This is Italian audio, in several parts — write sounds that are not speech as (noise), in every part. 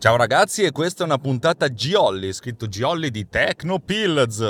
Ciao ragazzi e questa è una puntata Giolli, scritto Giolli di Techno Pills.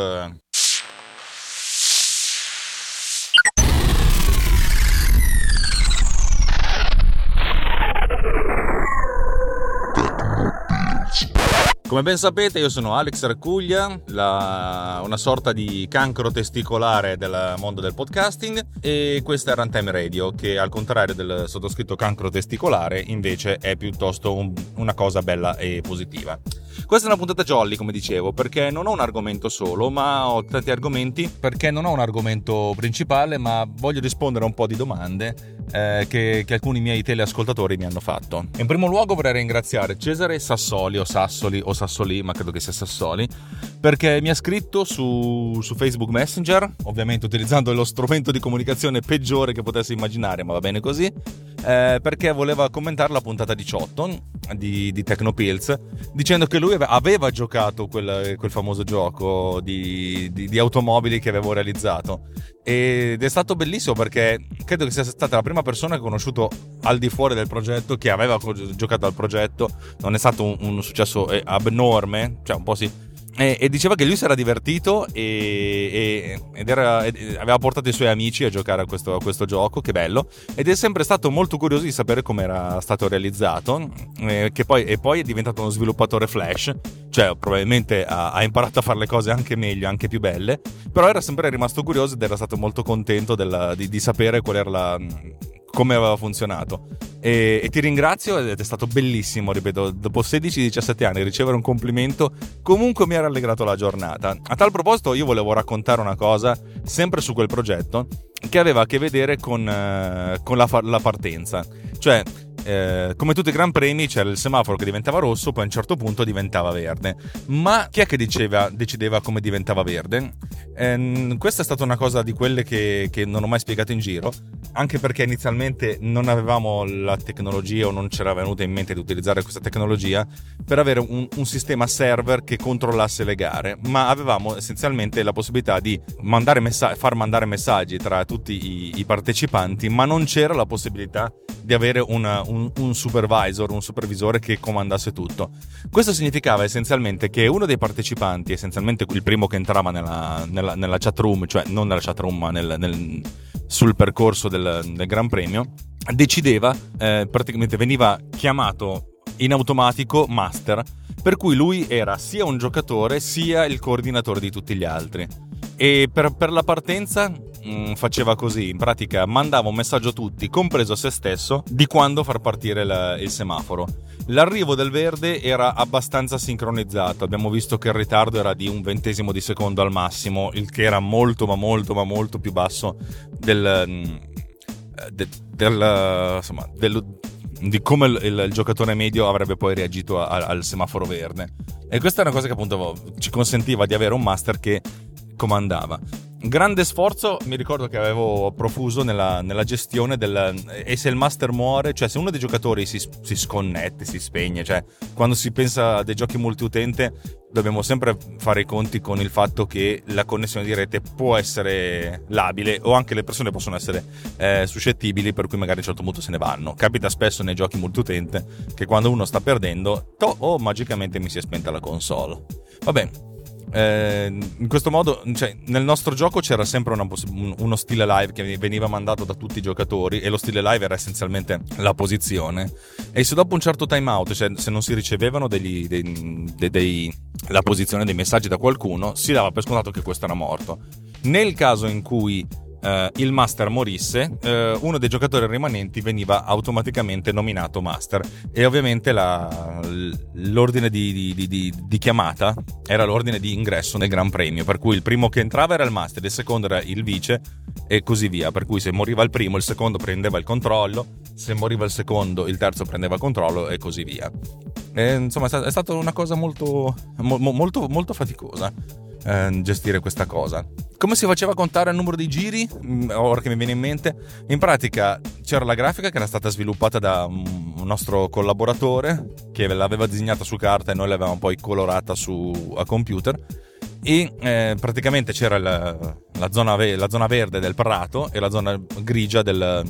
Come ben sapete io sono Alex Raccuglia, la... una sorta di cancro testicolare del mondo del podcasting e questa è Runtime Radio che al contrario del sottoscritto cancro testicolare invece è piuttosto un... una cosa bella e positiva. Questa è una puntata jolly, come dicevo, perché non ho un argomento solo, ma ho tanti argomenti, perché non ho un argomento principale, ma voglio rispondere a un po' di domande eh, che, che, alcuni miei teleascoltatori mi hanno fatto. In primo luogo vorrei ringraziare Cesare Sassoli o Sassoli o Sassoli, ma credo che sia Sassoli, perché mi ha scritto su, su Facebook Messenger, ovviamente utilizzando lo strumento di comunicazione peggiore che potesse immaginare, ma va bene così, eh, perché voleva commentare la puntata 18 di, di Tecnopills, dicendo che lui aveva giocato quel, quel famoso gioco di, di, di automobili che avevo realizzato. Ed è stato bellissimo perché credo che sia stata la prima persona che ho conosciuto al di fuori del progetto che aveva giocato al progetto. Non è stato un, un successo eh, abnorme cioè un po' sì e, e, diceva che lui si era divertito e, e, ed era, ed aveva portato i suoi amici a giocare a questo, a questo, gioco, che bello, ed è sempre stato molto curioso di sapere come era stato realizzato, eh, poi, e poi è diventato uno sviluppatore Flash, cioè probabilmente ha, ha, imparato a fare le cose anche meglio, anche più belle, però era sempre rimasto curioso ed era stato molto contento della, di, di sapere qual era la come aveva funzionato. E, e, ti ringrazio ed è stato bellissimo, ripeto, dopo 16-17 anni ricevere un complimento comunque mi ha rallegrato la giornata. A tal proposito io volevo raccontare una cosa, sempre su quel progetto, che aveva a che vedere con, uh, con la, la partenza. Cioè, eh, come tutti i gran premi c'era il semaforo che diventava rosso, poi a un certo punto diventava verde. Ma chi è che diceva, decideva come diventava verde? Eh, questa è stata una cosa di quelle che, che, non ho mai spiegato in giro, anche perché inizialmente non avevamo la tecnologia o non c'era venuta in mente di utilizzare questa tecnologia per avere un, un sistema server che controllasse le gare, ma avevamo essenzialmente la possibilità di mandare messa- far mandare messaggi tra tutti i, i partecipanti, ma non c'era la possibilità di avere una, un, un, supervisor, un supervisore che comandasse tutto. Questo significava essenzialmente che uno dei partecipanti, essenzialmente il primo che entrava nella, nella, nella chat room, cioè non nella chat room, ma nel, nel, sul percorso del, del, Gran Premio, decideva, eh, praticamente veniva chiamato in automatico master, per cui lui era sia un giocatore sia il coordinatore di tutti gli altri. E per, per la partenza mh, mm, faceva così, in pratica mandava un messaggio a tutti, compreso a se stesso, di quando far partire la, il semaforo. L'arrivo del verde era abbastanza sincronizzato, abbiamo visto che il ritardo era di un ventesimo di secondo al massimo, il che era molto ma molto ma molto più basso del, mm, de, del, insomma, del, di come il, il, il, giocatore medio avrebbe poi reagito a, al semaforo verde. E questa è una cosa che appunto ci consentiva di avere un master che comandava grande sforzo mi ricordo che avevo profuso nella, nella, gestione del e se il master muore cioè se uno dei giocatori si, si, sconnette si spegne cioè quando si pensa a dei giochi multiutente dobbiamo sempre fare i conti con il fatto che la connessione di rete può essere labile o anche le persone possono essere eh, suscettibili per cui magari a un certo punto se ne vanno. Capita spesso nei giochi multiutente che quando uno sta perdendo to, oh magicamente mi si è spenta la console. Vabbè eh, in questo modo, cioè, nel nostro gioco c'era sempre poss- uno stile live che veniva mandato da tutti i giocatori e lo stile live era essenzialmente la posizione. E se dopo un certo timeout, cioè se non si ricevevano degli, dei, dei, dei, la posizione dei messaggi da qualcuno, si dava per scontato che questo era morto. Nel caso in cui Uh, il master morisse, uh, uno dei giocatori rimanenti veniva automaticamente nominato master. E ovviamente la, l'ordine di, di, di, di, chiamata era l'ordine di ingresso nel Gran Premio, per cui il primo che entrava era il master, il secondo era il vice e così via, per cui se moriva il primo il secondo prendeva il controllo, se moriva il secondo il terzo prendeva il controllo e così via. E, insomma, è stata una cosa molto, molto, molto faticosa eh, gestire questa cosa. Come si faceva a contare il numero di giri? Mm, ora che mi viene in mente, in pratica c'era la grafica che era stata sviluppata da un nostro collaboratore che l'aveva disegnata su carta e noi l'avevamo poi colorata su, a computer e eh, praticamente c'era la, la, zona, la, zona, verde del prato e la zona grigia del,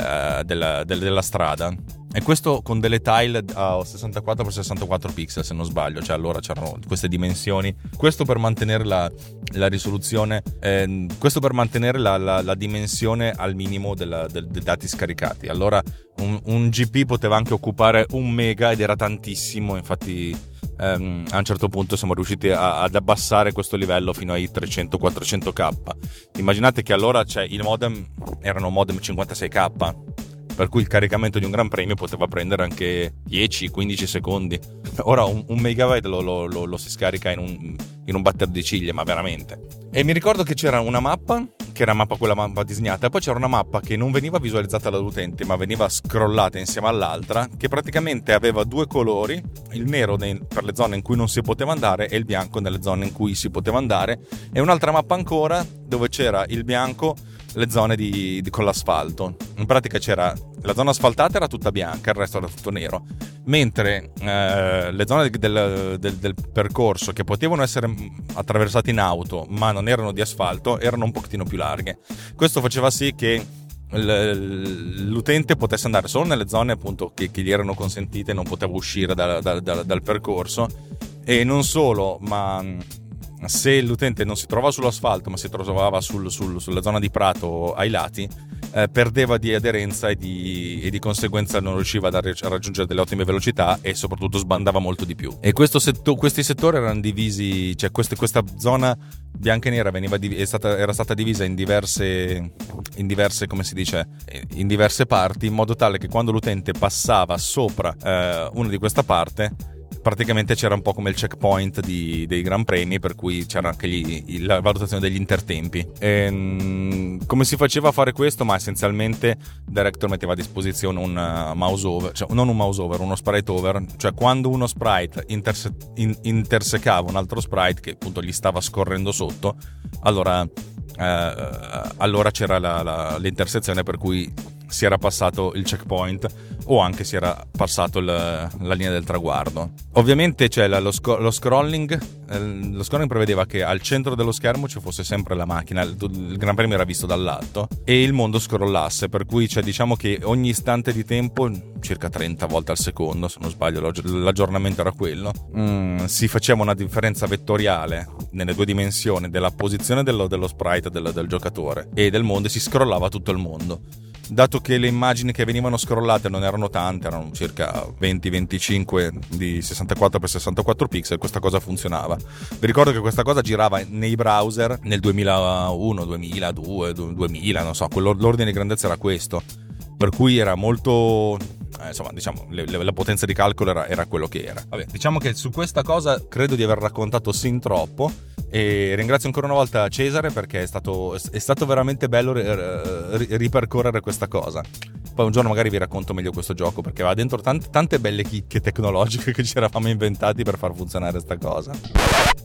eh, della, del, della strada e questo con delle tile a 64x64 pixel se non sbaglio, cioè allora c'erano queste dimensioni. Questo per mantenere la, la risoluzione, eh, questo per mantenere la, la, la, dimensione al minimo della, del, dei dati scaricati. Allora un, un, GP poteva anche occupare un mega ed era tantissimo, infatti ehm, a un certo punto siamo riusciti a, ad abbassare questo livello fino ai 300-400k. Immaginate che allora cioè, il modem erano modem 56k per cui il caricamento di un Gran Premio poteva prendere anche 10-15 secondi. Ora un, un megabyte lo, lo, lo, lo, si scarica in un, in un batter di ciglia, ma veramente. E mi ricordo che c'era una mappa, che era mappa quella mappa disegnata, poi c'era una mappa che non veniva visualizzata dall'utente, ma veniva scrollata insieme all'altra, che praticamente aveva due colori, il nero per le zone in cui non si poteva andare e il bianco nelle zone in cui si poteva andare, e un'altra mappa ancora dove c'era il bianco le zone di, di, con l'asfalto. In pratica c'era la zona asfaltata era tutta bianca, il resto era tutto nero, mentre eh, le zone del, del, del, percorso che potevano essere attraversate in auto ma non erano di asfalto erano un pochettino più larghe. Questo faceva sì che l'utente potesse andare solo nelle zone appunto che, che gli erano consentite, non poteva uscire da, da, da, dal percorso e non solo, ma se l'utente non si trovava sull'asfalto ma si trovava sul, sul, sulla zona di prato ai lati, eh, perdeva di aderenza e di, e di, conseguenza non riusciva a, a, raggiungere delle ottime velocità e soprattutto sbandava molto di più. E setto, questi settori erano divisi, cioè queste, questa zona bianca e nera veniva, stata, era stata divisa in diverse, in diverse, come si dice, in diverse parti in modo tale che quando l'utente passava sopra eh, una di questa parte praticamente c'era un po' come il checkpoint di, dei Gran Premi, per cui c'era anche gli, la valutazione degli intertempi. E, ehm, come si faceva a fare questo? Ma essenzialmente Director metteva a disposizione un uh, mouse over, cioè non un mouse over, uno sprite over, cioè quando uno sprite interse- in- intersecava un altro sprite che appunto gli stava scorrendo sotto, allora, uh, allora c'era la, la, l'intersezione per cui si era passato il checkpoint o anche si era passato il, la linea del traguardo. Ovviamente c'è la, lo, sco- lo, scrolling, eh, lo scrolling prevedeva che al centro dello schermo ci fosse sempre la macchina, il, il Gran Premio era visto dall'alto e il mondo scrollasse, per cui cioè, diciamo che ogni istante di tempo, circa 30 volte al secondo, se non sbaglio l'aggiornamento era quello, mm, si faceva una differenza vettoriale nelle due dimensioni della posizione dello, dello sprite del, del giocatore e del mondo e si scrollava tutto il mondo dato che le immagini che venivano scrollate non erano tante, erano circa 20-25 di 64x64 pixel, questa cosa funzionava. Vi ricordo che questa cosa girava nei browser nel 2001, 2002, 2000, non so, l'ordine di grandezza era questo. Per cui era molto eh, insomma, diciamo, le, le, la potenza di calcolo era, era, quello che era. Vabbè, diciamo che su questa cosa credo di aver raccontato sin troppo. E ringrazio ancora una volta Cesare perché è stato, è stato veramente bello ripercorrere questa cosa. Poi un giorno magari vi racconto meglio questo gioco perché va dentro tante, tante belle chicche tecnologiche che ci eravamo inventati per far funzionare questa cosa.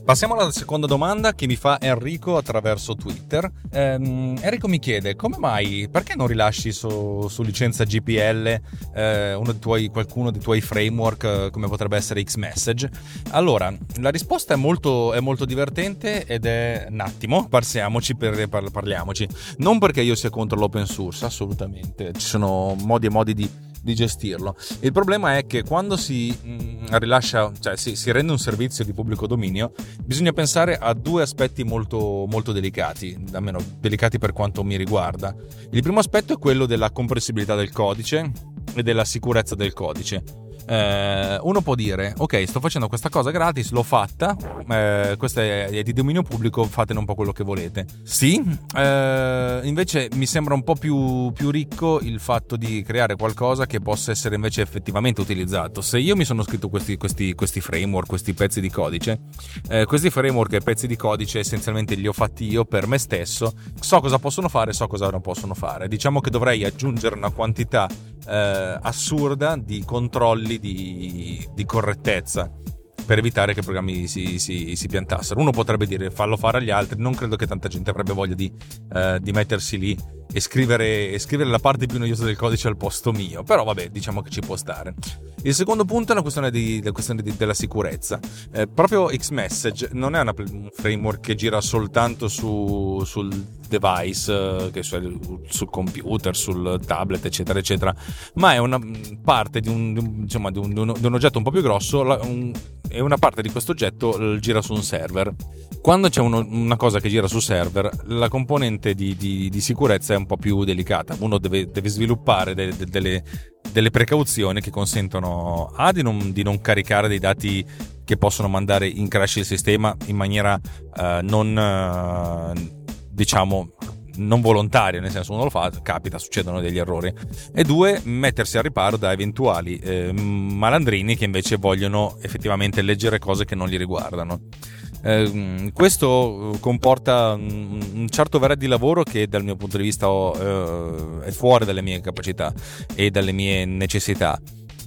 Passiamo alla seconda domanda che mi fa Enrico attraverso Twitter. Ehm, Enrico mi chiede come mai, perché non rilasci su, su licenza GPL eh, dei tuoi, qualcuno dei tuoi framework eh, come potrebbe essere Xmessage? Allora, la risposta è molto, è molto divertente ed è un attimo, parsiamoci, per, parliamoci. Non perché io sia contro l'open source, assolutamente. Ci sono modi e modi di, di gestirlo. Il problema è che quando si mm, rilascia, cioè si, si, rende un servizio di pubblico dominio, bisogna pensare a due aspetti molto, molto delicati, almeno delicati per quanto mi riguarda. Il primo aspetto è quello della compressibilità del codice e della sicurezza del codice eh, uno può dire ok sto facendo questa cosa gratis l'ho fatta eh, questa è di dominio pubblico fatene un po' quello che volete. Sì eh, invece mi sembra un po' più, più, ricco il fatto di creare qualcosa che possa essere invece effettivamente utilizzato. Se io mi sono scritto questi, questi, questi framework questi pezzi di codice eh, questi framework e pezzi di codice essenzialmente li ho fatti io per me stesso so cosa possono fare so cosa non possono fare. Diciamo che dovrei aggiungere una quantità eh, assurda di controlli di, di correttezza per evitare che i programmi si, si, si, piantassero. Uno potrebbe dire fallo fare agli altri, non credo che tanta gente avrebbe voglia di, eh, di mettersi lì e scrivere, e scrivere, la parte più noiosa del codice al posto mio, però vabbè, diciamo che ci può stare. Il secondo punto è una questione, di, la questione di, della sicurezza. Eh, proprio Xmessage non è una, un framework che gira soltanto su, sul device, eh, sul, sul computer, sul tablet, eccetera, eccetera, ma è una parte di un, di un, insomma, di un, un oggetto un po' più grosso la, e una parte di questo oggetto gira su un server. Quando c'è uno, una cosa che gira su server, la componente di, di, di, sicurezza è un po' più delicata. Uno deve, deve sviluppare de, de, delle, delle, precauzioni che consentono A di non, di non, caricare dei dati che possono mandare in crash il sistema in maniera uh, non, uh, diciamo, non volontaria, nel senso uno lo fa, capita, succedono degli errori. E due, mettersi al riparo da eventuali eh, malandrini che invece vogliono effettivamente leggere cose che non li riguardano. Eh, questo comporta un certo verre di lavoro che dal mio punto di vista ho, eh, è fuori dalle mie capacità e dalle mie necessità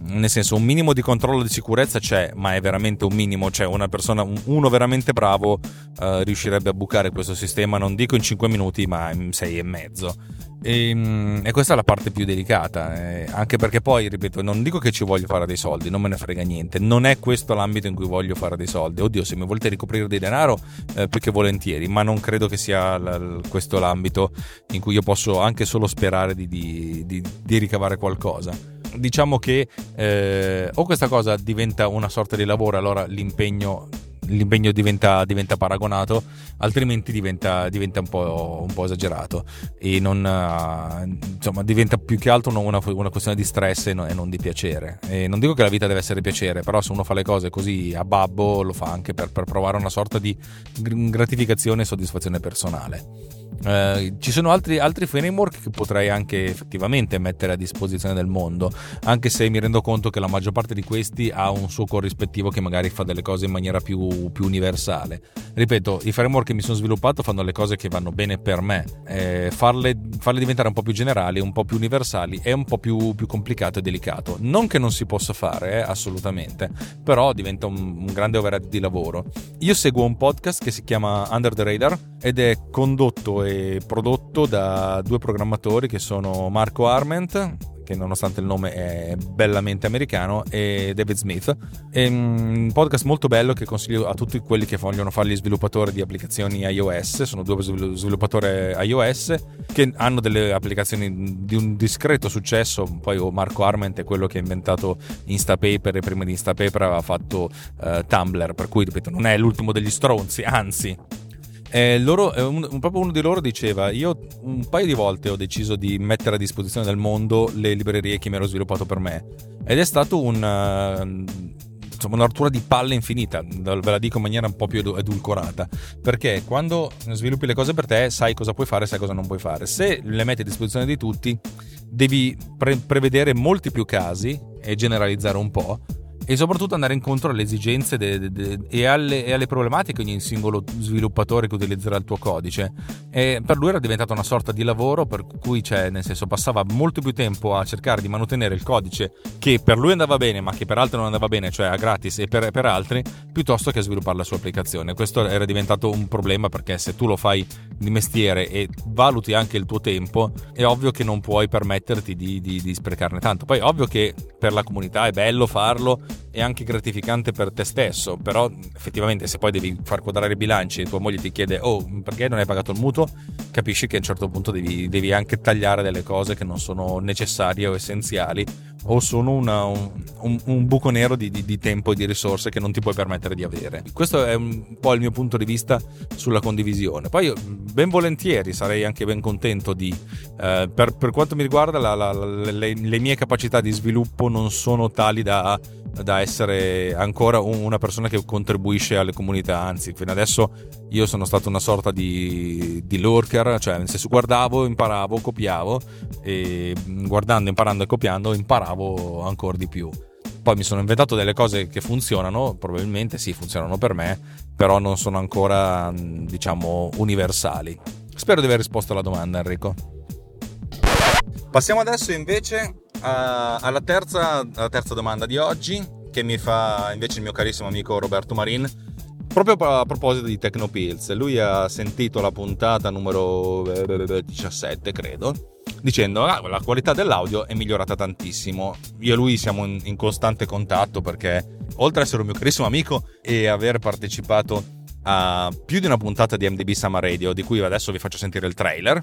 nel senso un minimo di controllo di sicurezza c'è, ma è veramente un minimo, cioè una persona, uno veramente bravo uh, riuscirebbe a bucare questo sistema, non dico in 5 minuti, ma in 6 e mezzo. E, ehm, e, questa è la parte più delicata, eh, anche perché poi, ripeto, non dico che ci voglio fare dei soldi, non me ne frega niente, non è questo l'ambito in cui voglio fare dei soldi. Oddio, se mi volete ricoprire di denaro, eh, più che volentieri, ma non credo che sia l- questo l'ambito in cui io posso anche solo sperare di, di, di, di ricavare qualcosa diciamo che eh, o questa cosa diventa una sorta di lavoro, allora l'impegno l'impegno diventa, diventa, paragonato, altrimenti diventa, diventa un, po', un, po', esagerato e non, uh, insomma, diventa più che altro una, una questione di stress e non, e non, di piacere. E non dico che la vita deve essere piacere, però se uno fa le cose così a babbo lo fa anche per, per provare una sorta di gratificazione e soddisfazione personale. Eh, ci sono altri, altri, framework che potrei anche effettivamente mettere a disposizione del mondo, anche se mi rendo conto che la maggior parte di questi ha un suo corrispettivo che magari fa delle cose in maniera più, più universale. Ripeto, i framework che mi sono sviluppato fanno le cose che vanno bene per me. Eh, farle, farle, diventare un po' più generali, un po' più universali è un po' più, più complicato e delicato. Non che non si possa fare, eh, assolutamente, però diventa un, un grande overhead di lavoro. Io seguo un podcast che si chiama Under the Radar ed è condotto e prodotto da due programmatori che sono Marco Arment che nonostante il nome è bellamente americano, e David Smith. È un podcast molto bello che consiglio a tutti quelli che vogliono fare gli sviluppatori di applicazioni iOS. Sono due sviluppatori iOS che hanno delle applicazioni di un discreto successo. Poi Marco Arment è quello che ha inventato Instapaper e prima di Instapaper aveva fatto uh, Tumblr, per cui ripeto, non è l'ultimo degli stronzi, anzi eh, loro, un, proprio uno di loro diceva: Io un paio di volte ho deciso di mettere a disposizione del mondo le librerie che mi ero sviluppato per me. Ed è stato un, uh, insomma, una di palle infinita. Ve la dico in maniera un po' più edulcorata. Perché quando sviluppi le cose per te, sai cosa puoi fare e sai cosa non puoi fare. Se le metti a disposizione di tutti, devi pre- prevedere molti più casi e generalizzare un po' e soprattutto andare incontro alle esigenze de, de, de, e, alle, e, alle, problematiche di ogni singolo sviluppatore che utilizzerà il tuo codice. E per lui era diventato una sorta di lavoro per cui, cioè, nel senso, passava molto più tempo a cercare di mantenere il codice che per lui andava bene, ma che per altri non andava bene, cioè a gratis e per, per altri, piuttosto che a sviluppare la sua applicazione. Questo era diventato un problema perché se tu lo fai di mestiere e valuti anche il tuo tempo, è ovvio che non puoi permetterti di, di, di sprecarne tanto. Poi, ovvio che per la comunità è bello farlo è anche gratificante per te stesso, però effettivamente se poi devi far quadrare i bilanci e tua moglie ti chiede oh perché non hai pagato il mutuo, capisci che a un certo punto devi, devi anche tagliare delle cose che non sono necessarie o essenziali o sono una, un, un, un, buco nero di, di, di, tempo e di risorse che non ti puoi permettere di avere. Questo è un po' il mio punto di vista sulla condivisione. Poi ben volentieri sarei anche ben contento di, eh, per, per, quanto mi riguarda, la, la, la, le, le, mie capacità di sviluppo non sono tali da, da essere ancora una persona che contribuisce alle comunità, anzi fino adesso io sono stato una sorta di, di lurker, cioè nel senso guardavo, imparavo, copiavo e guardando, imparando e copiando imparavo ancora di più. Poi mi sono inventato delle cose che funzionano, probabilmente sì, funzionano per me, però non sono ancora, diciamo, universali. Spero di aver risposto alla domanda, Enrico. Passiamo adesso invece alla, terza, alla terza domanda di oggi, che mi fa invece il mio carissimo amico Roberto Marin, proprio a proposito di Tecnopills, lui ha sentito la puntata numero 17, credo, dicendo ah, la qualità dell'audio è migliorata tantissimo. Io e lui siamo in, in costante contatto perché oltre ad essere un mio carissimo amico e aver partecipato a più di una puntata di MDB Summer Radio, di cui adesso vi faccio sentire il trailer.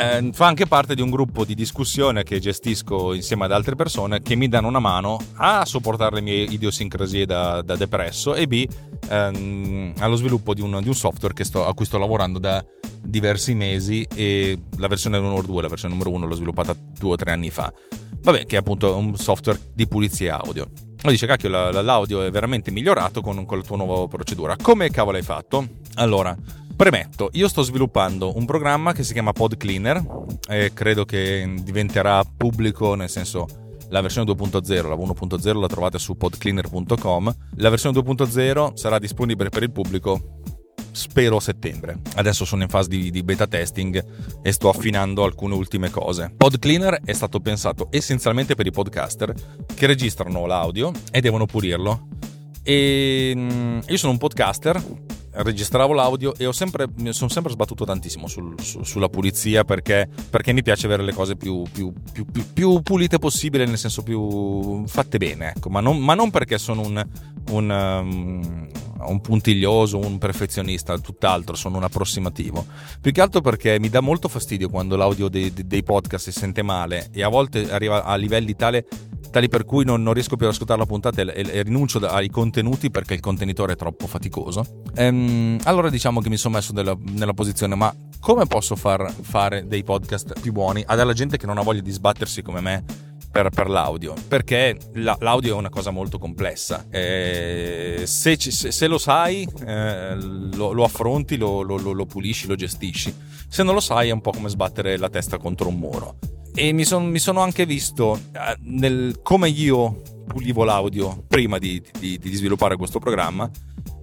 Eh, fa anche parte di un gruppo di discussione che gestisco insieme ad altre persone che mi danno una mano a sopportare le mie idiosincrasie da, da depresso e b ehm, allo sviluppo di un, di un software sto, a cui sto lavorando da diversi mesi e la versione numero 2, la versione numero 1 l'ho sviluppata due o tre anni fa. Vabbè, che è appunto un software di pulizia audio. Ma dice, cacchio, l'audio è veramente migliorato con, con la tua nuova procedura. Come cavolo hai fatto? Allora, Premetto, io sto sviluppando un programma che si chiama Pod Cleaner e credo che diventerà pubblico, nel senso la versione 2.0, la 1.0 la trovate su podcleaner.com, la versione 2.0 sarà disponibile per il pubblico spero a settembre. Adesso sono in fase di, di, beta testing e sto affinando alcune ultime cose. Pod Cleaner è stato pensato essenzialmente per i podcaster che registrano l'audio e devono pulirlo. E mm, io sono un podcaster registravo l'audio e sempre, mi sono sempre sbattuto tantissimo sul, su, sulla pulizia perché, perché, mi piace avere le cose più, più, più, più, pulite possibile, nel senso più fatte bene, ecco. ma, non, ma non perché sono un, un, um, un puntiglioso, un perfezionista, tutt'altro, sono un approssimativo. Più che altro perché mi dà molto fastidio quando l'audio dei, dei podcast si sente male e a volte arriva a livelli tale tali per cui non, non, riesco più ad ascoltare la puntata e, e, rinuncio ai contenuti perché il contenitore è troppo faticoso. Ehm, allora diciamo che mi sono messo nella, nella posizione, ma come posso far fare dei podcast più buoni a della gente che non ha voglia di sbattersi come me per, per l'audio? Perché la, l'audio è una cosa molto complessa. Eh, se, se, se, lo sai, eh, lo, lo, affronti, lo, lo, lo pulisci, lo gestisci. Se non lo sai è un po' come sbattere la testa contro un muro e mi, son, mi sono anche visto eh, nel, come io pulivo l'audio prima di, di, di, sviluppare questo programma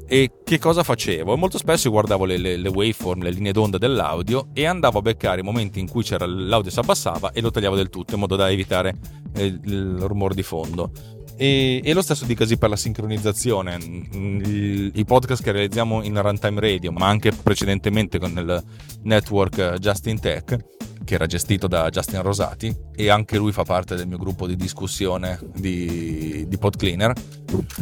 e che cosa facevo. Molto spesso guardavo le, le, le, waveform, le linee d'onda dell'audio e andavo a beccare i momenti in cui l'audio si abbassava e lo tagliavo del tutto in modo da evitare il, eh, il rumore di fondo. E, e, lo stesso dicasi per la sincronizzazione. I, podcast che realizziamo in Runtime Radio, ma anche precedentemente con il network Justin Tech, che era gestito da Justin Rosati e anche lui fa parte del mio gruppo di discussione di, di PodCleaner,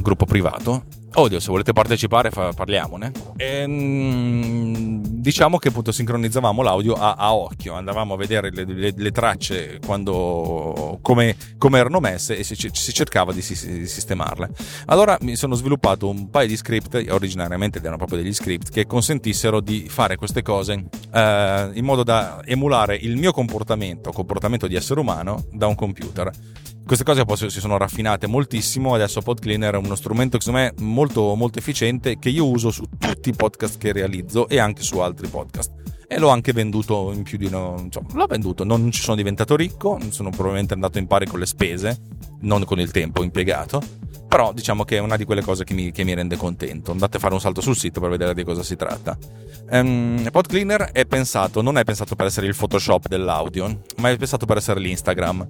gruppo privato. Odio, se volete partecipare fa, parliamone. Ehm, diciamo che appunto sincronizzavamo l'audio a, a occhio, andavamo a vedere le, le, le tracce quando, come, come, erano messe e si, si cercava di, di, sistemarle. Allora mi sono sviluppato un paio di script, originariamente erano proprio degli script, che consentissero di fare queste cose eh, in modo da emulare il mio comportamento, comportamento di essere umano, da un computer. Queste cose poi si sono raffinate moltissimo, adesso PodCleaner è uno strumento che secondo me è molto, molto efficiente che io uso su tutti i podcast che realizzo e anche su altri podcast. E l'ho anche venduto in più di uno. Insomma, l'ho venduto, non ci sono diventato ricco, sono probabilmente andato in pari con le spese, non con il tempo impiegato. Però diciamo che è una di quelle cose che mi, che mi rende contento. Andate a fare un salto sul sito per vedere di cosa si tratta. Um, PodCleaner è pensato, non è pensato per essere il Photoshop dell'audio, ma è pensato per essere l'Instagram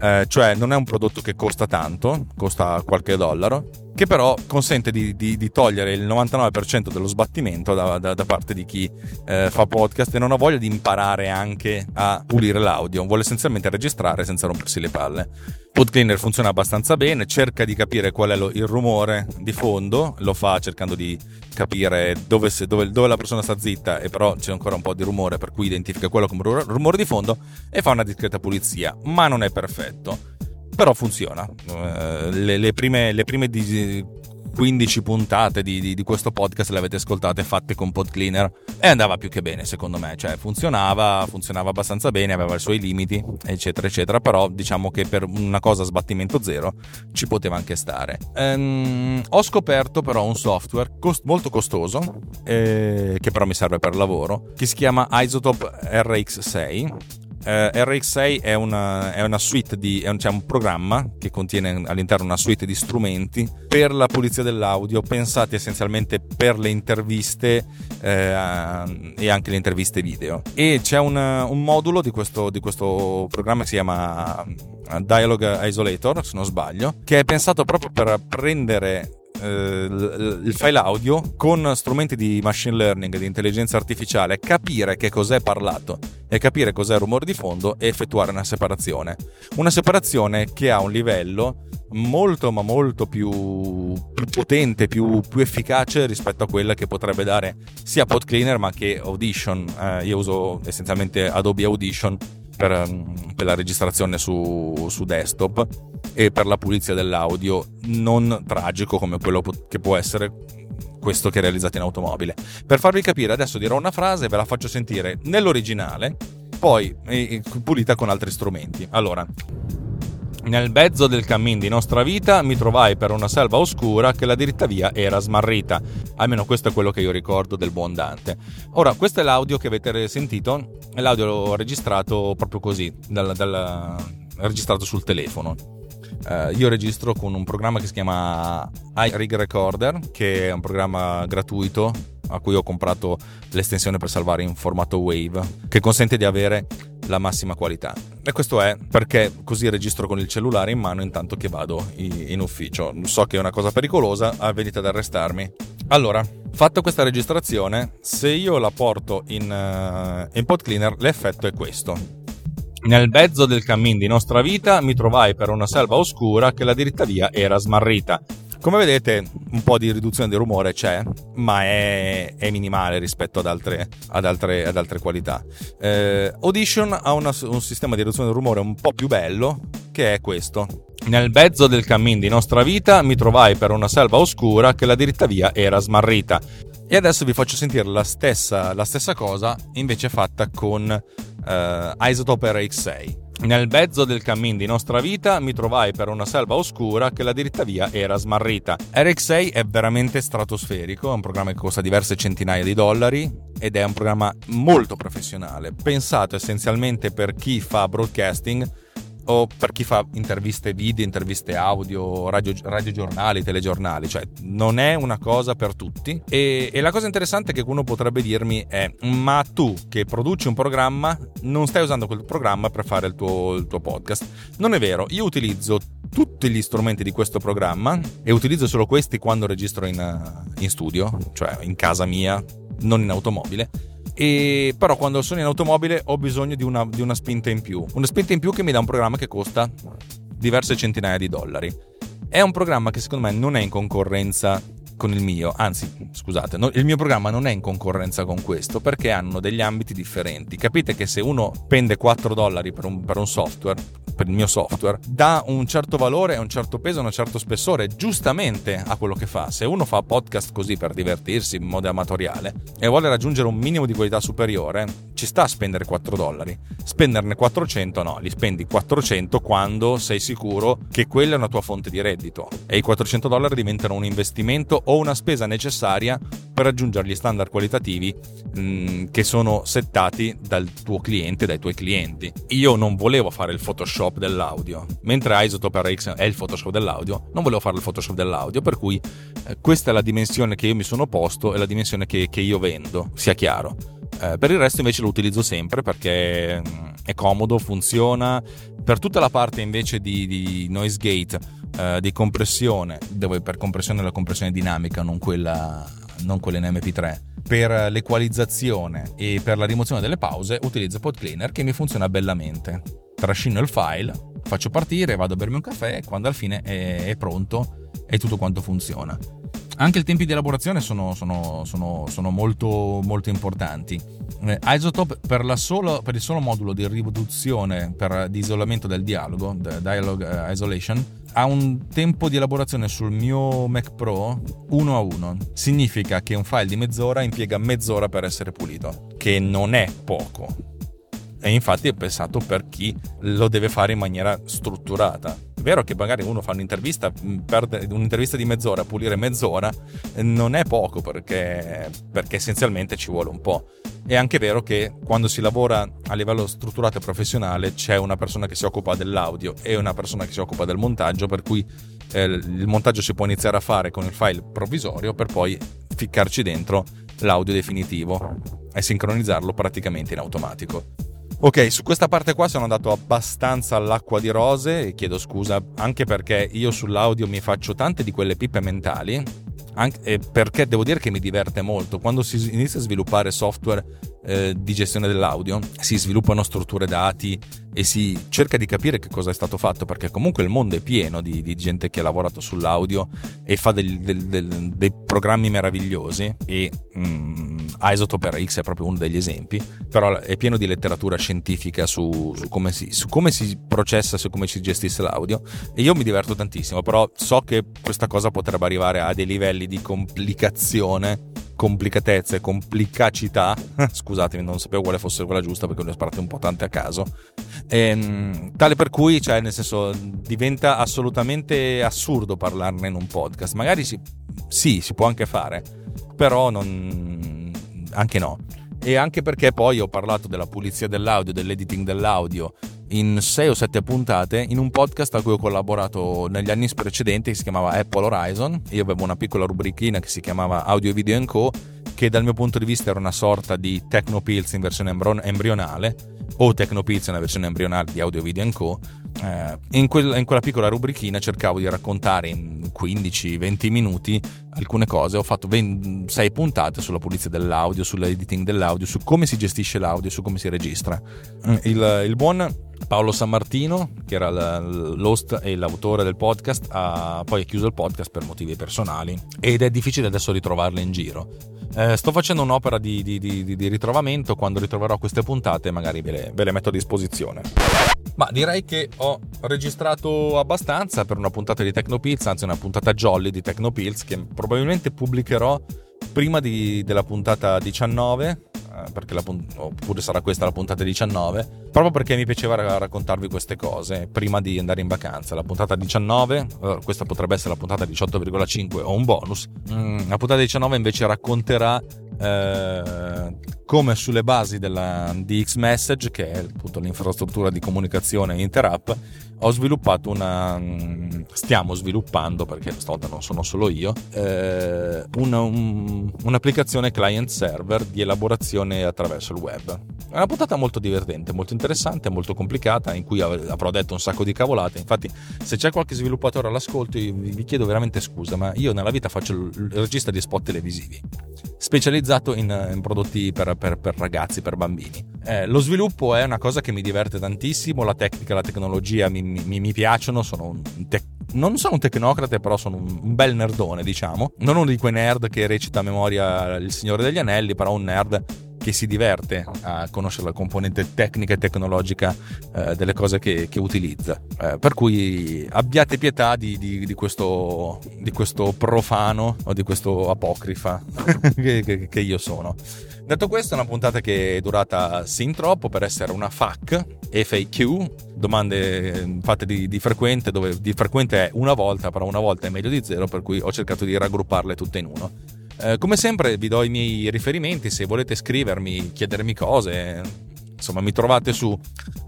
eh, cioè non è un prodotto che costa tanto, costa qualche dollaro, che però consente di, di, di togliere il 99% dello sbattimento da, da, da parte di chi eh, fa podcast e non ha voglia di imparare anche a pulire l'audio, vuole essenzialmente registrare senza rompersi le palle. PodCleaner funziona abbastanza bene, cerca di capire qual è lo, il rumore di fondo, lo fa cercando di capire dove, se, dove, dove, la persona sta zitta e però c'è ancora un po' di rumore per cui identifica quello come rumore di fondo e fa una discreta pulizia, ma non è perfetto. Però funziona. Eh, le, le, prime, le prime di 15 puntate di, di, di, questo podcast le avete ascoltate fatte con Pod Cleaner e andava più che bene secondo me, cioè funzionava, funzionava abbastanza bene, aveva i suoi limiti, eccetera, eccetera, però diciamo che per una cosa a sbattimento zero ci poteva anche stare. Ehm, ho scoperto però un software cost- molto costoso, eh, che però mi serve per lavoro, che si chiama Isotope RX6 eh, RX6 è una, è una, suite di è un, cioè un, programma che contiene all'interno una suite di strumenti per la pulizia dell'audio pensati essenzialmente per le interviste eh, e anche le interviste video. E c'è un, un modulo di questo, di questo programma che si chiama eh, Dialogue Isolator se non sbaglio che è pensato proprio per prendere il file audio con strumenti di machine learning, di intelligenza artificiale, capire che cos'è parlato e capire cos'è il rumore di fondo e effettuare una separazione. Una separazione che ha un livello molto ma molto più, più potente, più, più, efficace rispetto a quella che potrebbe dare sia PodCleaner ma che Audition. Eh, io uso essenzialmente Adobe Audition per, ehm, per la registrazione su, su, desktop e per la pulizia dell'audio non tragico come quello che può essere questo che è realizzato in automobile. Per farvi capire, adesso dirò una frase e ve la faccio sentire nell'originale, poi pulita con altri strumenti. Allora, nel mezzo del cammin di nostra vita mi trovai per una selva oscura che la diritta via era smarrita. Almeno questo è quello che io ricordo del buon Dante. Ora, questo è l'audio che avete sentito, è l'audio registrato proprio così, dal, dal, registrato sul telefono. Uh, io registro con un programma che si chiama iRig Recorder, che è un programma gratuito a cui ho comprato l'estensione per salvare in formato WAVE, che consente di avere la massima qualità. E questo è perché così registro con il cellulare in mano intanto che vado in ufficio. So che è una cosa pericolosa, venite ad arrestarmi. Allora, fatta questa registrazione, se io la porto in, uh, in Pod Cleaner, l'effetto è questo. Nel mezzo del cammin di nostra vita mi trovai per una selva oscura che la diritta via era smarrita. Come vedete, un po' di riduzione del rumore c'è, ma è, è minimale rispetto ad altre, ad altre, ad altre qualità. Eh, Audition ha una, un sistema di riduzione del rumore un po' più bello, che è questo. Nel mezzo del cammin di nostra vita mi trovai per una selva oscura che la diritta via era smarrita. E adesso vi faccio sentire la stessa, la stessa cosa, invece fatta con eh, Isotope RX6. Nel mezzo del cammin di nostra vita mi trovai per una selva oscura che la diritta via era smarrita. RX6 è veramente stratosferico, è un programma che costa diverse centinaia di dollari ed è un programma molto professionale, pensato essenzialmente per chi fa broadcasting o per chi fa interviste video, interviste audio, radio, radiogiornali, telegiornali, cioè non è una cosa per tutti. E, e, la cosa interessante che uno potrebbe dirmi è: ma tu che produci un programma, non stai usando quel programma per fare il tuo, il tuo podcast? Non è vero, io utilizzo tutti gli strumenti di questo programma e utilizzo solo questi quando registro in, in studio, cioè in casa mia, non in automobile e però quando sono in automobile ho bisogno di una, di una spinta in più. Una spinta in più che mi dà un programma che costa diverse centinaia di dollari. È un programma che secondo me non è in concorrenza con il mio, anzi scusate, no, il mio programma non è in concorrenza con questo perché hanno degli ambiti differenti. Capite che se uno spende 4 dollari per un, per un software, per il mio software, dà un certo valore, un certo peso, un certo spessore, giustamente a quello che fa. Se uno fa podcast così per divertirsi in modo amatoriale e vuole raggiungere un minimo di qualità superiore, ci sta a spendere 4 dollari. Spenderne 400 no, li spendi 400 quando sei sicuro che quella è una tua fonte di reddito e i 400 dollari diventano un investimento o una spesa necessaria per raggiungere gli standard qualitativi mh, mm, che sono settati dal tuo cliente, dai tuoi clienti. Io non volevo fare il Photoshop dell'audio, mentre Isotope RX è il Photoshop dell'audio, non volevo fare il Photoshop dell'audio, per cui eh, questa è la dimensione che io mi sono posto e la dimensione che, che io vendo, sia chiaro. Eh, per il resto invece lo utilizzo sempre perché mh, mm, è comodo, funziona. Per tutta la parte invece di, di noise gate, eh, di compressione, dove per compressione la compressione dinamica, non quella non quelle in MP3. Per l'equalizzazione e per la rimozione delle pause utilizzo Pod Cleaner che mi funziona bellamente. Trascino il file, faccio partire, vado a bermi un caffè e quando al fine è, è pronto e tutto quanto funziona. Anche i tempi di elaborazione sono, sono, sono, sono molto, molto, importanti. Eh, Isotope per, solo, per, il solo modulo di riduzione per, di isolamento del dialogo, Dialogue eh, Isolation, ha un tempo di elaborazione sul mio Mac Pro 1 a 1. Significa che un file di mezz'ora impiega mezz'ora per essere pulito, che non è poco. E infatti è pensato per chi lo deve fare in maniera strutturata. È vero che magari uno fa un'intervista, perde un'intervista di mezz'ora, pulire mezz'ora non è poco perché, perché essenzialmente ci vuole un po'. È anche vero che quando si lavora a livello strutturato e professionale c'è una persona che si occupa dell'audio e una persona che si occupa del montaggio, per cui eh, il montaggio si può iniziare a fare con il file provvisorio per poi ficcarci dentro l'audio definitivo e sincronizzarlo praticamente in automatico. Ok, su questa parte qua sono andato abbastanza all'acqua di rose e chiedo scusa anche perché io sull'audio mi faccio tante di quelle pippe mentali anche, perché devo dire che mi diverte molto. Quando si inizia a sviluppare software eh, di gestione dell'audio, si sviluppano strutture dati e si cerca di capire che cosa è stato fatto, perché comunque il mondo è pieno di, di gente che ha lavorato sull'audio e fa del, del, del, dei programmi meravigliosi e mm, Isotope RX è proprio uno degli esempi, però è pieno di letteratura scientifica su, su, come, si, su come si processa, su come si gestisce l'audio e io mi diverto tantissimo, però so che questa cosa potrebbe arrivare a dei livelli di complicazione complicatezza e complicacità, (laughs) scusatemi, non sapevo quale fosse quella giusta perché ne ho sparate un po' tante a caso, e, ehm, tale per cui, cioè, nel senso, diventa assolutamente assurdo parlarne in un podcast. Magari si, sì, si può anche fare, però non, anche no. E anche perché poi ho parlato della pulizia dell'audio, dell'editing dell'audio in 6 o 7 puntate in un podcast a cui ho collaborato negli anni precedenti che si chiamava Apple Horizon. Io avevo una piccola rubrichina che si chiamava Audio Video Co che dal mio punto di vista era una sorta di Technopills in versione embrionale o Technopills nella versione embrionale di Audio Video Co. Eh, in, in, quella piccola rubrichina cercavo di raccontare in 15-20 minuti alcune cose. Ho fatto 6 puntate sulla pulizia dell'audio, sull'editing dell'audio, su come si gestisce l'audio, su come si registra. Il, il buon Paolo San Martino, che era l'host e l'autore del podcast, ha poi chiuso il podcast per motivi personali ed è difficile adesso ritrovarlo in giro. Eh, sto facendo un'opera di, di, di, di, ritrovamento, quando ritroverò queste puntate magari ve le, ve le metto a disposizione. Ma direi che ho registrato abbastanza per una puntata di Tecnopills, anzi una puntata jolly di Tecnopills che probabilmente pubblicherò prima della puntata 19 eh, perché la, oppure sarà questa la puntata 19, proprio perché mi piaceva raccontarvi queste cose prima di andare in vacanza. La puntata 19, eh, questa potrebbe essere la puntata 18,5 o un bonus. Mm, la puntata 19 invece racconterà eh, come sulle basi della, di X-Message, che è appunto l'infrastruttura di comunicazione Interapp, ho sviluppato una. Mm, stiamo sviluppando, perché stavolta non sono solo io, eh, una, un, un'applicazione client server di elaborazione attraverso il web. È una puntata molto divertente, molto interessante, molto complicata, in cui avrò detto un sacco di cavolate. Infatti, se c'è qualche sviluppatore all'ascolto, vi chiedo veramente scusa, ma io nella vita faccio il regista di spot televisivi, specializzato in, in prodotti per, per, per, ragazzi, per bambini. Eh, lo sviluppo è una cosa che mi diverte tantissimo, la tecnica, la tecnologia mi mi, mi piacciono, sono un te- non sono un tecnocrate, però sono un, bel nerdone, diciamo. Non uno di quei nerd che recita a memoria Il Signore degli Anelli, però un nerd che si diverte a conoscere la componente tecnica e tecnologica eh, delle cose che, che utilizza. Eh, per cui abbiate pietà di, di, di, questo, di, questo, profano o di questo apocrifa (laughs) che, che, che io sono. Detto questo, è una puntata che è durata sin troppo per essere una FAQ, FAQ, domande fatte di, di, frequente, dove di frequente è una volta, però una volta è meglio di zero, per cui ho cercato di raggrupparle tutte in uno. Eh, come sempre vi do i miei riferimenti, se volete scrivermi, chiedermi cose, insomma mi trovate su,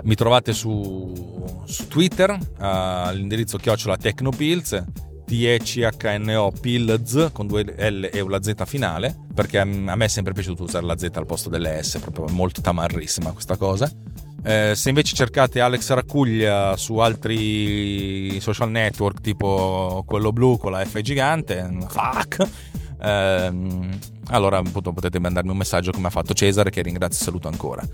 mi trovate su, su Twitter all'indirizzo chiocciola Tecnopills TECHNO Pilz con due L e una Z finale, perché a me è sempre piaciuto usare la Z al posto delle S, proprio molto tamarrissima questa cosa. Eh, se invece cercate Alex Raccuglia su altri social network tipo quello blu con la F gigante, fuck, ehm, allora appunto, potete mandarmi un messaggio come ha fatto Cesare che ringrazio e saluto ancora.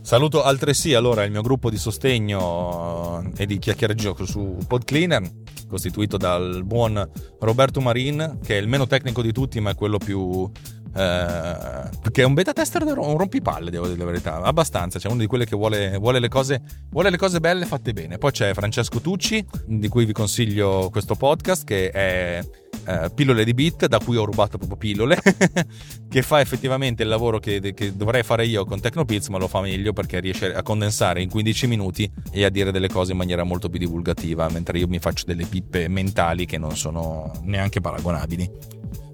Saluto altresì allora il mio gruppo di sostegno e di chiacchieraggio su PodCleaner costituito dal buon Roberto Marin, che è il meno tecnico di tutti, ma è quello più, Eh, perché è un beta tester un rompipalle, devo dire la verità. Abbastanza. C'è uno di quelli che vuole, vuole, le cose, vuole, le cose, belle fatte bene. Poi c'è Francesco Tucci, di cui vi consiglio questo podcast, che è eh, Pillole di Bit, da cui ho rubato proprio pillole, (laughs) che fa effettivamente il lavoro che, che dovrei fare io con Tecnopills, ma lo fa meglio perché riesce a condensare in 15 minuti e a dire delle cose in maniera molto più divulgativa, mentre io mi faccio delle pippe mentali che non sono neanche paragonabili.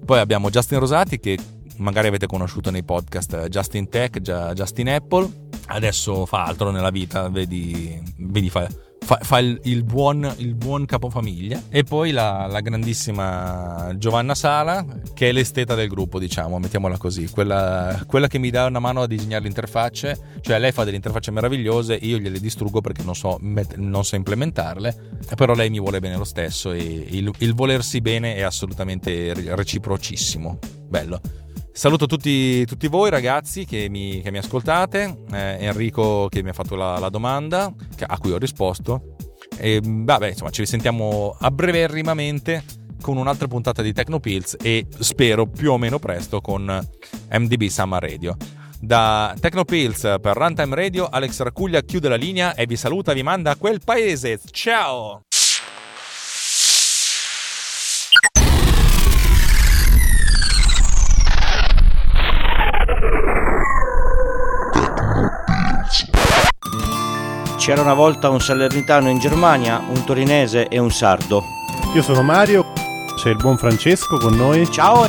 Poi abbiamo Justin Rosati che magari avete conosciuto nei podcast eh, Justin Tech, Justin Apple, adesso fa altro nella vita, vedi, vedi fa, fa, fa il, il, buon, il, buon, capofamiglia. E poi la, la, grandissima Giovanna Sala, che è l'esteta del gruppo, diciamo, mettiamola così, quella, quella, che mi dà una mano a disegnare le interfacce, cioè lei fa delle interfacce meravigliose, io gliele distruggo perché non so, non so implementarle, però lei mi vuole bene lo stesso e il, il volersi bene è assolutamente reciprocissimo. Bello. Saluto tutti, tutti voi ragazzi che mi, che mi ascoltate, eh, Enrico che mi ha fatto la, la domanda, a cui ho risposto. E vabbè, insomma, ci risentiamo a breverrimamente con un'altra puntata di Tecnopills e spero più o meno presto con MDB Summer Radio. Da Tecnopills per Runtime Radio, Alex Racuglia chiude la linea e vi saluta, vi manda a quel paese. Ciao! C'era una volta un salernitano in Germania, un torinese e un sardo. Io sono Mario, c'è il buon Francesco con noi. Ciao!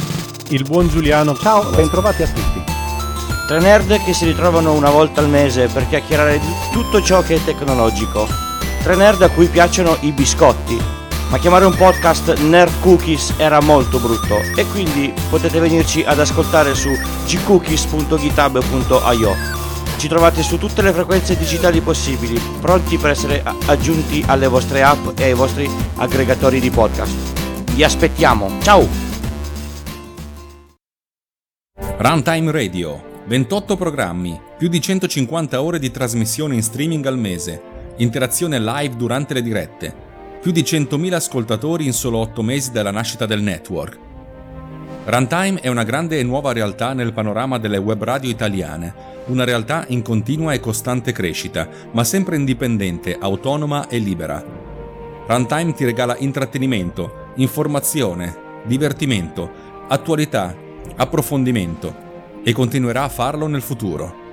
Il buon Giuliano. Ciao, bentrovati a tutti. Tre nerd che si ritrovano una volta al mese per chiacchierare di tutto ciò che è tecnologico. Tre nerd a cui piacciono i biscotti. Ma chiamare un podcast Nerd Cookies era molto brutto e quindi potete venirci ad ascoltare su gcookies.github.io ci trovate su tutte le frequenze digitali possibili, pronti per essere aggiunti alle vostre app e ai vostri aggregatori di podcast. Vi aspettiamo, ciao! Runtime Radio, 28 programmi, più di 150 ore di trasmissione in streaming al mese, interazione live durante le dirette, più di 100.000 ascoltatori in solo 8 mesi dalla nascita del network. Runtime è una grande e nuova realtà nel panorama delle web radio italiane una realtà in continua e costante crescita, ma sempre indipendente, autonoma e libera. Runtime ti regala intrattenimento, informazione, divertimento, attualità, approfondimento e continuerà a farlo nel futuro.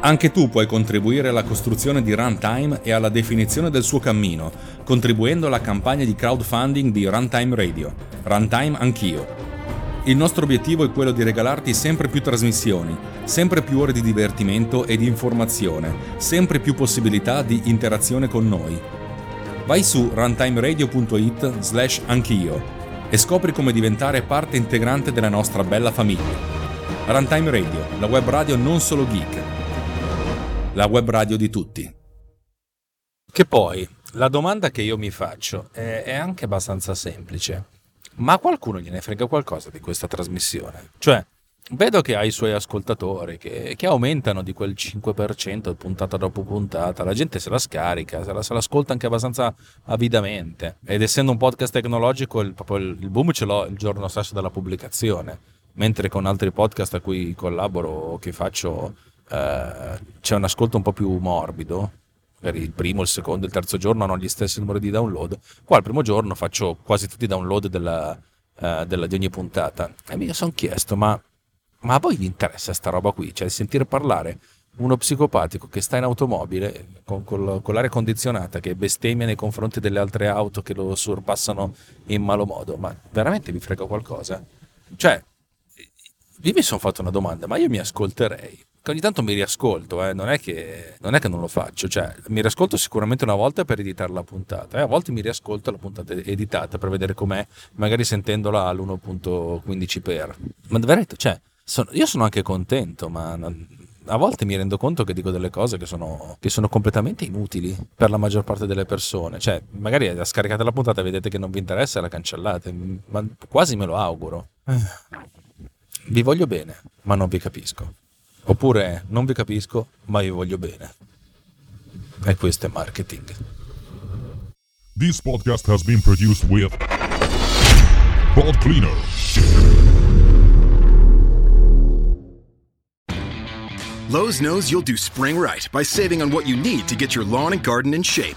Anche tu puoi contribuire alla costruzione di Runtime e alla definizione del suo cammino, contribuendo alla campagna di crowdfunding di Runtime Radio. Runtime Anch'io il nostro obiettivo è quello di regalarti sempre più trasmissioni, sempre più ore di divertimento e di informazione, sempre più possibilità di interazione con noi. Vai su runtimeradio.it slash anch'io e scopri come diventare parte integrante della nostra bella famiglia. Runtime Radio, la web radio non solo geek, la web radio di tutti. Che poi, la domanda che io mi faccio è, è anche abbastanza semplice ma qualcuno gliene frega qualcosa di questa trasmissione. Cioè, vedo che ha i suoi ascoltatori che, che, aumentano di quel 5% puntata dopo puntata, la gente se la scarica, se, la, se l'ascolta anche abbastanza avidamente ed essendo un podcast tecnologico il, il, il boom ce l'ho il giorno stesso della pubblicazione, mentre con altri podcast a cui collaboro o che faccio eh, c'è un ascolto un po' più morbido, per il primo, il secondo, il terzo giorno hanno gli stessi numeri di download. Qua il primo giorno faccio quasi tutti i download della, uh, della, di ogni puntata. E mi sono chiesto, ma, ma, a voi vi interessa sta roba qui? Cioè sentire parlare uno psicopatico che sta in automobile con, con, con l'aria condizionata, che bestemmia nei confronti delle altre auto che lo sorpassano in malo modo. Ma veramente vi frega qualcosa? Cioè, io mi sono fatto una domanda, ma io mi ascolterei che ogni tanto mi riascolto, eh. non, è che, non, è che, non lo faccio, cioè mi riascolto sicuramente una volta per editare la puntata, eh. a volte mi riascolto la puntata editata per vedere com'è, magari sentendola all'1.15x. Ma veramente, cioè, sono, io sono anche contento, ma non, a volte mi rendo conto che dico delle cose che sono, che sono, completamente inutili per la maggior parte delle persone. Cioè, magari scaricate la puntata e vedete che non vi interessa e la cancellate, ma quasi me lo auguro. Vi voglio bene, ma non vi capisco. Oppure non vi capisco, ma vi voglio bene. E questo è marketing. This podcast has been produced with Pod Cleaner. Lowe's knows you'll do spring right by saving on what you need to get your lawn and garden in shape.